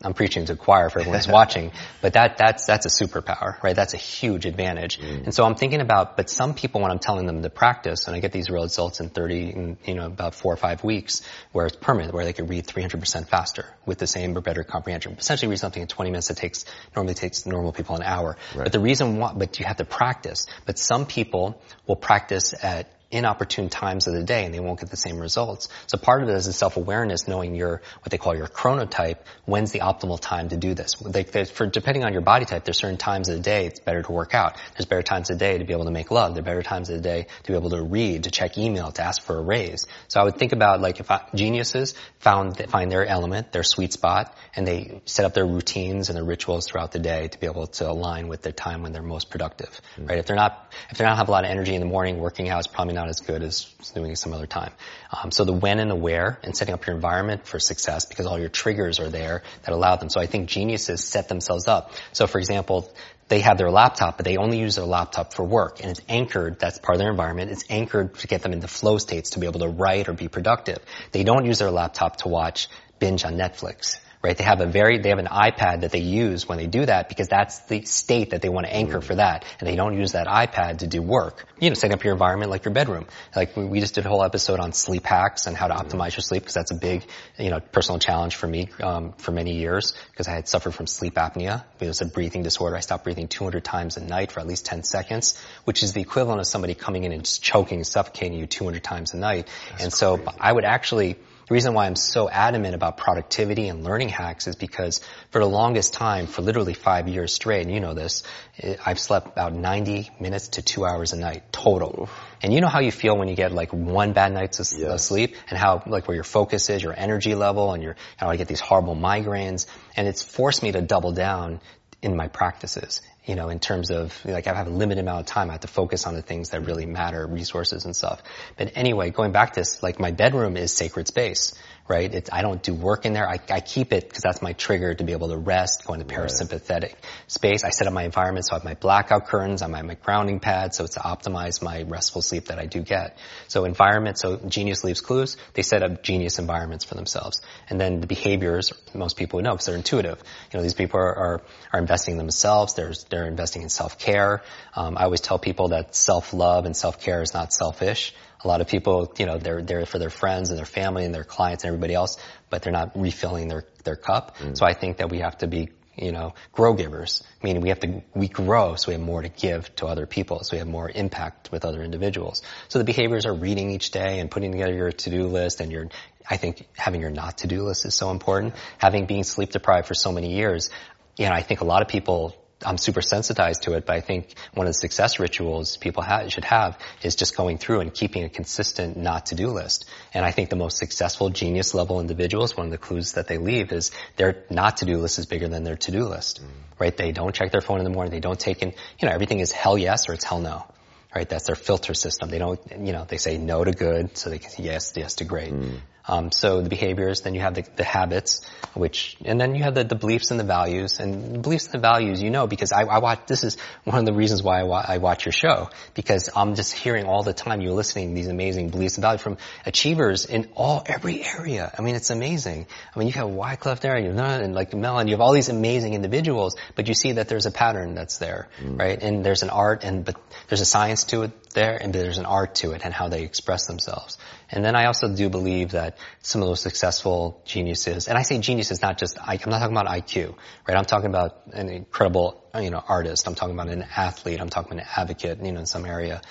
I'm preaching to a choir for everyone who's watching, <laughs> but that, that's, that's a superpower, right? That's a huge advantage. Mm. And so I'm thinking about, but some people when I'm telling them to practice, and I get these real results in 30, in, you know, about four or five weeks, where it's permanent, where they can read 300% faster with the same or better comprehension. Essentially read something in 20 minutes that takes, normally takes normal people an hour. Right. But the reason why, but you have to practice. But some people will practice at inopportune times of the day and they won't get the same results. So part of it is a self-awareness, knowing your, what they call your chronotype, when's the optimal time to do this. Like for, depending on your body type, there's certain times of the day it's better to work out. There's better times of the day to be able to make love. There are better times of the day to be able to read, to check email, to ask for a raise. So I would think about like if I, geniuses found, find their element, their sweet spot, and they set up their routines and their rituals throughout the day to be able to align with their time when they're most productive, mm-hmm. right? If they're not, if they don't have a lot of energy in the morning, working out is probably not as good as doing it some other time. Um, so the when and the where and setting up your environment for success because all your triggers are there that allow them. So I think geniuses set themselves up. So for example, they have their laptop, but they only use their laptop for work and it's anchored, that's part of their environment, it's anchored to get them into flow states to be able to write or be productive. They don't use their laptop to watch binge on Netflix right? They have a very, they have an iPad that they use when they do that because that's the state that they want to anchor for that. And they don't use that iPad to do work. You know, setting up your environment like your bedroom. Like we just did a whole episode on sleep hacks and how to optimize your sleep because that's a big, you know, personal challenge for me, um, for many years because I had suffered from sleep apnea. It was a breathing disorder. I stopped breathing 200 times a night for at least 10 seconds, which is the equivalent of somebody coming in and just choking and suffocating you 200 times a night. That's and so crazy. I would actually, the reason why I'm so adamant about productivity and learning hacks is because for the longest time, for literally five years straight, and you know this, eh, I've slept about 90 minutes to two hours a night total. And you know how you feel when you get like one bad night's of yes. Uh, sleep and how like where your focus is, your energy level and your, how I get these horrible migraines and it's forced me to double down in my practices you know, in terms of, like, I have a limited amount of time. I have to focus on the things that really matter, resources and stuff. But anyway, going back to this, like, my bedroom is sacred space right? It's, I don't do work in there. I, I keep it because that's my trigger to be able to rest, go into parasympathetic right. space. I set up my environment so I have my blackout curtains, I have my grounding pad, so it's to optimize my restful sleep that I do get. So environment, so Genius leaves clues, they set up genius environments for themselves. And then the behaviors, most people would know because they're intuitive. You know, these people are, are, are investing in themselves, they're, they're investing in self-care. Um, I always tell people that self-love and self-care is not selfish. A lot of people, you know, they're there for their friends and their family and their clients and everybody else, but they're not refilling their, their cup. Mm. So I think that we have to be, you know, grow givers, meaning we have to, we grow so we have more to give to other people, so we have more impact with other individuals. So the behaviors are reading each day and putting together your to-do list and your, I think having your not to-do list is so important. Having being sleep deprived for so many years, you know, I think a lot of people I'm super sensitized to it, but I think one of the success rituals people ha- should have is just going through and keeping a consistent not to-do list. And I think the most successful genius level individuals, one of the clues that they leave is their not to-do list is bigger than their to-do list, mm. right? They don't check their phone in the morning. They don't take in, you know, everything is hell yes or it's hell no, right? That's their filter system. They don't, you know, they say no to good so they can say yes, yes to great. Mm. Um, so the behaviors, then you have the, the habits, which, and then you have the, the, beliefs and the values. And the beliefs and the values, you know, because I, I, watch. This is one of the reasons why I, wa- I, watch your show because I'm just hearing all the time you're listening these amazing beliefs and values from achievers in all every area. I mean, it's amazing. I mean, you have Wyclef there, and, you know, and like Mel, and you have all these amazing individuals, but you see that there's a pattern that's there, mm. right? And there's an art, and but there's a science to it there, and there's an art to it and how they express themselves. And then I also do believe that some of those successful geniuses, and I say geniuses not just, I'm not talking about IQ, right? I'm talking about an incredible, you know, artist. I'm talking about an athlete. I'm talking about an advocate, you know, in some area.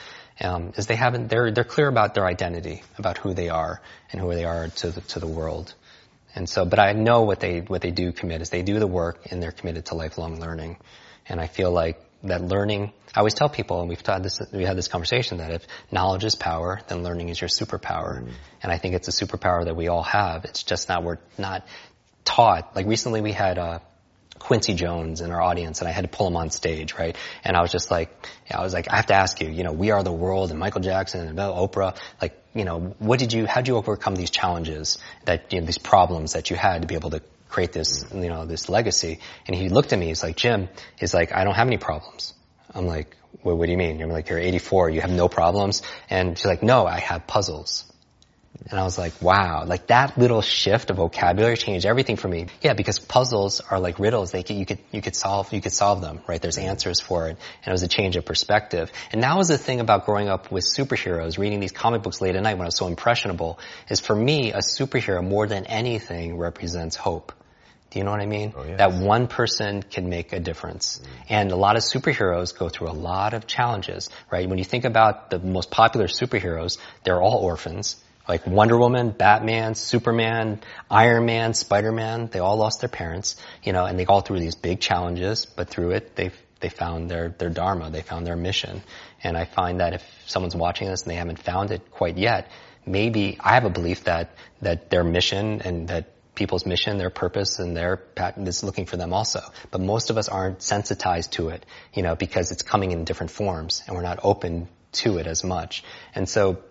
um, is they haven't, they're, they're clear about their identity, about who they are and who they are to the, to the world. And so, but I know what they, what they do commit is they do the work and they're committed to lifelong learning. And I feel like that learning, I always tell people, and we've had this, we had this conversation that if knowledge is power, then learning is your superpower. Mm. And I think it's a superpower that we all have. It's just not, we're not taught. Like recently we had, uh, Quincy Jones in our audience and I had to pull him on stage, right? And I was just like, I was like, I have to ask you, you know, We Are the World and Michael Jackson and Oprah, like, you know, what did you, how did you overcome these challenges that, you know, these problems that you had to be able to create this, you know, this legacy? And he looked at me, he's like, Jim, he's like, I don't have any problems. I'm like, what, what do you mean? You're like, you're 84, you have no problems? And she's like, no, I have puzzles. And I was like, wow, like that little shift of vocabulary changed everything for me. Yeah, because puzzles are like riddles. They could, you could, you could solve, you could solve them, right? There's answers for it. And it was a change of perspective. And that was the thing about growing up with superheroes, reading these comic books late at night when I was so impressionable, is for me, a superhero more than anything represents hope. Do you know what I mean? Oh, yes. That one person can make a difference. Mm. And a lot of superheroes go through a lot of challenges, right? When you think about the most popular superheroes, they're all orphans like Wonder Woman, Batman, Superman, Iron Man, Spider-Man, they all lost their parents, you know, and they all through these big challenges, but through it, they they found their, their dharma, they found their mission. And I find that if someone's watching this and they haven't found it quite yet, maybe I have a belief that, that their mission and that people's mission, their purpose, and their patent is looking for them also. But most of us aren't sensitized to it, you know, because it's coming in different forms and we're not open to it as much. And so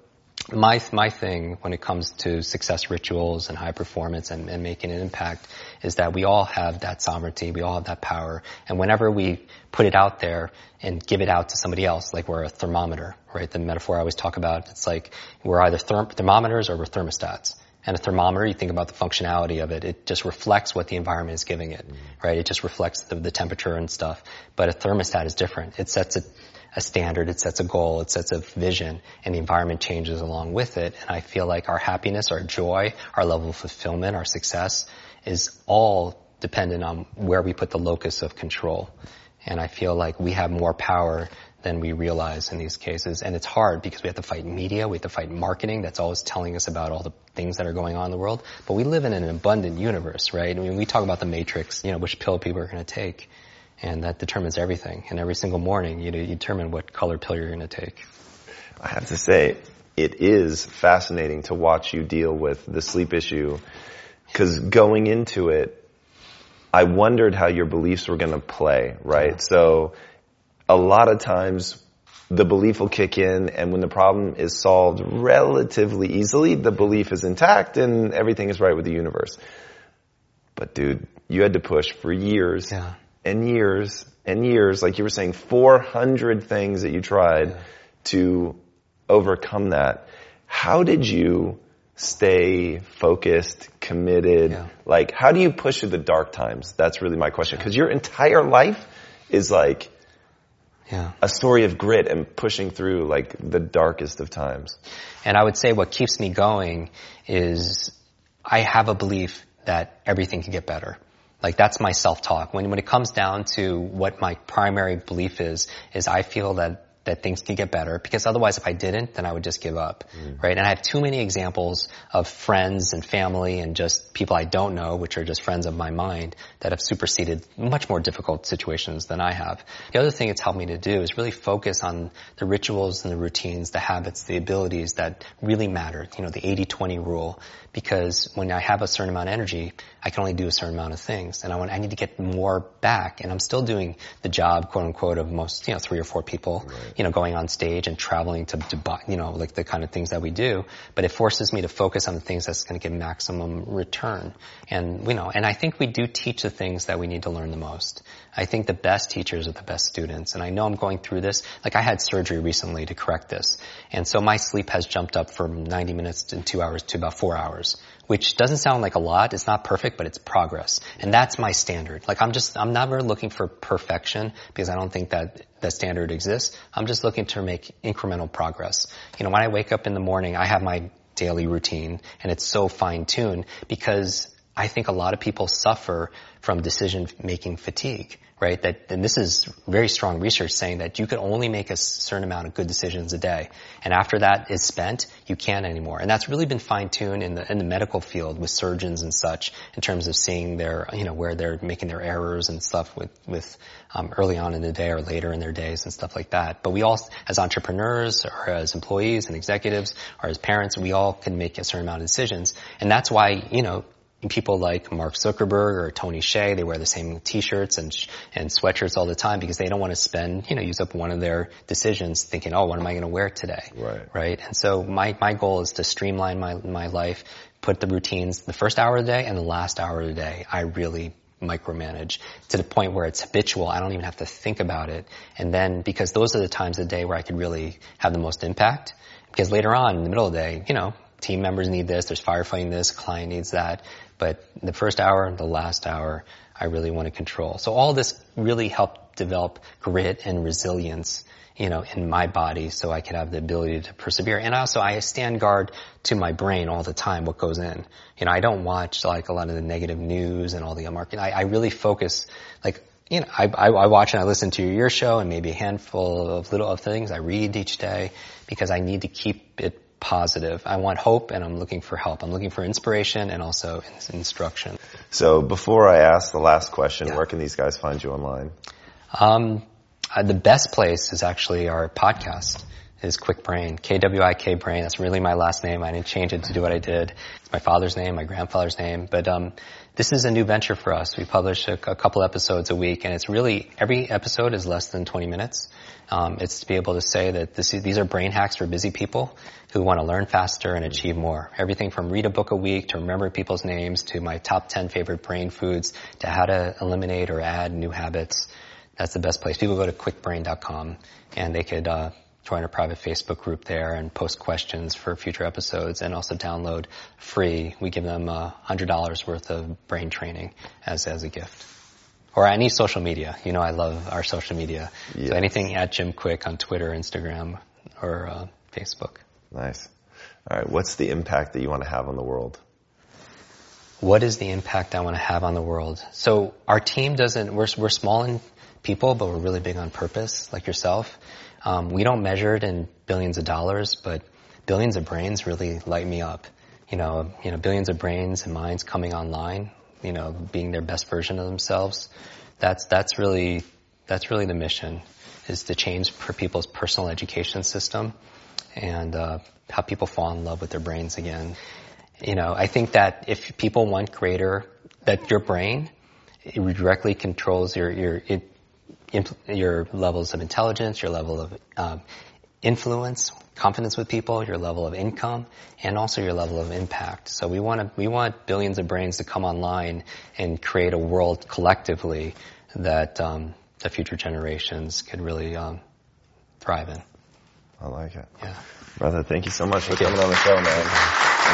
my my thing when it comes to success rituals and high performance and, and, making an impact is that we all have that sovereignty, we all have that power, and whenever we put it out there and give it out to somebody else, like we're a thermometer, right? The metaphor I always talk about, it's like we're either therm- thermometers or we're thermostats. And a thermometer, you think about the functionality of it, it just reflects what the environment is giving it, mm-hmm. right? It just reflects the, the temperature and stuff. But a thermostat is different. It sets a a standard, it sets a goal, it sets a vision, and the environment changes along with it. And I feel like our happiness, our joy, our level of fulfillment, our success is all dependent on where we put the locus of control. And I feel like we have more power than we realize in these cases. And it's hard because we have to fight media, we have to fight marketing that's always telling us about all the things that are going on in the world. But we live in an abundant universe, right? I mean, we talk about the matrix, you know, which pill people are going to take and that determines everything. And every single morning, you, you determine what color pill you're going to take. I have to say, it is fascinating to watch you deal with the sleep issue, because going into it, I wondered how your beliefs were going to play, right? Yeah. So, a lot of times, the belief will kick in, and when the problem is solved relatively easily, the belief is intact and everything is right with the universe. But dude, you had to push for years. Yeah and years and years, like you were saying, 400 things that you tried yeah. to overcome that. How did you stay focused, committed? Yeah. Like, how do you push through the dark times? That's really my question. Cause your entire life is like, yeah. a story of grit and pushing through like the darkest of times. And I would say what keeps me going is I have a belief that everything can get better. Like that's my self-talk. When, when it comes down to what my primary belief is, is I feel that that things can get better because otherwise if I didn't, then I would just give up, mm. right? And I have too many examples of friends and family and just people I don't know, which are just friends of my mind that have superseded much more difficult situations than I have. The other thing it's helped me to do is really focus on the rituals and the routines, the habits, the abilities that really matter, you know, the 80-20 rule because when I have a certain amount of energy, I can only do a certain amount of things, and I want I need to get more back, and I'm still doing the job, quote unquote, of most you know three or four people, right. you know, going on stage and traveling to, to buy, you know, like the kind of things that we do. But it forces me to focus on the things that's going to get maximum return, and you know, and I think we do teach the things that we need to learn the most. I think the best teachers are the best students. And I know I'm going through this. Like I had surgery recently to correct this. And so my sleep has jumped up from 90 minutes and two hours to about four hours, which doesn't sound like a lot. It's not perfect, but it's progress. And that's my standard. Like I'm just, I'm never looking for perfection because I don't think that that standard exists. I'm just looking to make incremental progress. You know, when I wake up in the morning, I have my daily routine and it's so fine tuned because I think a lot of people suffer from decision making fatigue right? That, and this is very strong research saying that you can only make a certain amount of good decisions a day. And after that is spent, you can't anymore. And that's really been fine-tuned in the, in the medical field with surgeons and such in terms of seeing their, you know, where they're making their errors and stuff with, with, um, early on in the day or later in their days and stuff like that. But we all, as entrepreneurs or as employees and executives or as parents, we all can make a certain amount of decisions. And that's why, you know, people like Mark Zuckerberg or Tony Hsieh, they wear the same t-shirts and, and sweatshirts all the time because they don't want to spend, you know, use up one of their decisions thinking, oh, what am I going to wear today? Right. Right. And so my, my goal is to streamline my, my life, put the routines the first hour of the day and the last hour of the day. I really micromanage to the point where it's habitual. I don't even have to think about it. And then because those are the times of the day where I can really have the most impact. Because later on in the middle of the day, you know, team members need this, there's firefighting this, client needs that. But the first hour, the last hour, I really want to control. So all this really helped develop grit and resilience, you know, in my body so I could have the ability to persevere. And also I stand guard to my brain all the time, what goes in. You know, I don't watch like a lot of the negative news and all the marketing. I, I really focus, like, you know, I, I, I watch and I listen to your show and maybe a handful of little of things I read each day because I need to keep it positive. I want hope and I'm looking for help. I'm looking for inspiration and also instruction. So before I ask the last question, yeah. where can these guys find you online? Um, uh, the best place is actually our podcast is Kwik Brain, K-W-I-K Brain. That's really my last name. I didn't change it to do what I did. It's my father's name, my grandfather's name. But um, this is a new venture for us. We publish a, a, couple episodes a week, and it's really every episode is less than 20 minutes. Um, it's to be able to say that this, these are brain hacks for busy people who want to learn faster and achieve more. Everything from read a book a week to remember people's names to my top 10 favorite brain foods to how to eliminate or add new habits. That's the best place. People go to kwikbrain.com and they could uh, join a private Facebook group there and post questions for future episodes and also download free. We give them hundred dollars worth of brain training as, as a gift. Or any social media. You know, I love our social media. Yes. So anything at Jim Kwik on Twitter, Instagram, or uh, Facebook. Nice. All right. What's the impact that you want to have on the world? What is the impact I want to have on the world? So our team doesn't, we're, we're small in people, but we're really big on purpose, like yourself. Um, we don't measure it in billions of dollars, but billions of brains really light me up. You know, you know, billions of brains and minds coming online, you know, being their best version of themselves. That's, that's really, that's really the mission is to change people's personal education system and, uh, how people fall in love with their brains again. You know, I think that if people want greater, that your brain, it directly controls your, your, it your levels of intelligence, your level of um, influence, confidence with people, your level of income, and also your level of impact. So we want to, we want billions of brains to come online and create a world collectively that um, the future generations could really um, thrive in. I like it. Yeah. Brother, thank you so much for coming on the show, man.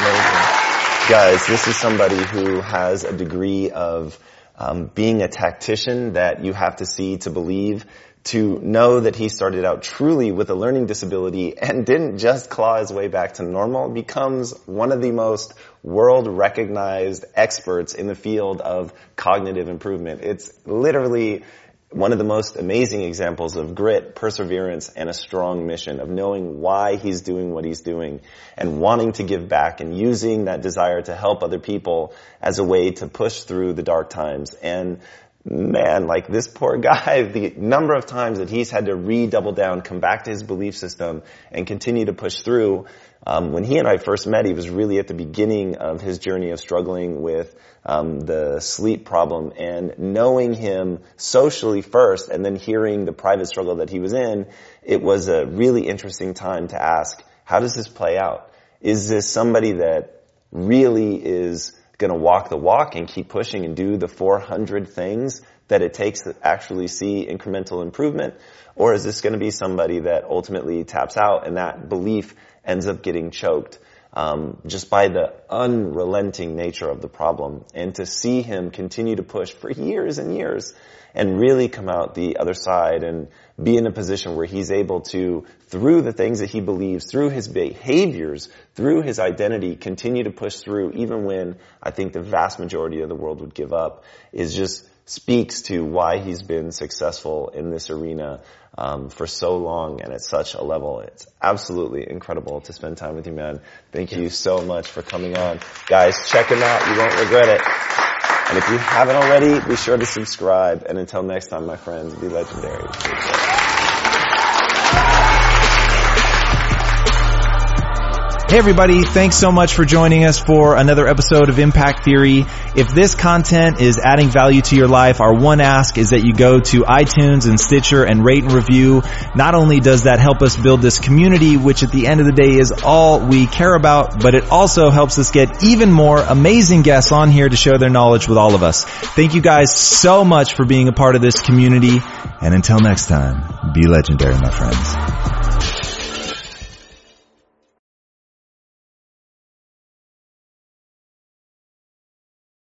Amazing. Guys, this is somebody who has a degree of um, being a tactician that you have to see to believe, to know that he started out truly with a learning disability and didn't just claw his way back to normal, becomes one of the most world recognized experts in the field of cognitive improvement. It's literally one of the most amazing examples of grit, perseverance, and a strong mission of knowing why he's doing what he's doing and wanting to give back and using that desire to help other people as a way to push through the dark times. And man, like this poor guy, <laughs> the number of times that he's had to redouble down, come back to his belief system and continue to push through. Um, when he and I first met, he was really at the beginning of his journey of struggling with um, the sleep problem and knowing him socially first and then hearing the private struggle that he was in, it was a really interesting time to ask, how does this play out? Is this somebody that really is going to walk the walk and keep pushing and do the 400 things that it takes to actually see incremental improvement? Or is this going to be somebody that ultimately taps out and that belief ends up getting choked? um, just by the unrelenting nature of the problem, and to see him continue to push for years and years, and really come out the other side and be in a position where he's able to, through the things that he believes, through his behaviors, through his identity, continue to push through even when I think the vast majority of the world would give up is just speaks to why he's been successful in this arena um, for so long and at such a level. It's absolutely incredible to spend time with you, man. Thank you so much for coming on. Guys, check him out. You won't regret it. And if you haven't already, be sure to subscribe. And until next time, my friends, be legendary. Hey everybody, thanks so much for joining us for another episode of Impact Theory. If this content is adding value to your life, our one ask is that you go to iTunes and Stitcher and rate and review. Not only does that help us build this community, which at the end of the day is all we care about, but it also helps us get even more amazing guests on here to share their knowledge with all of us. Thank you guys so much for being a part of this community. And until next time, be legendary, my friends.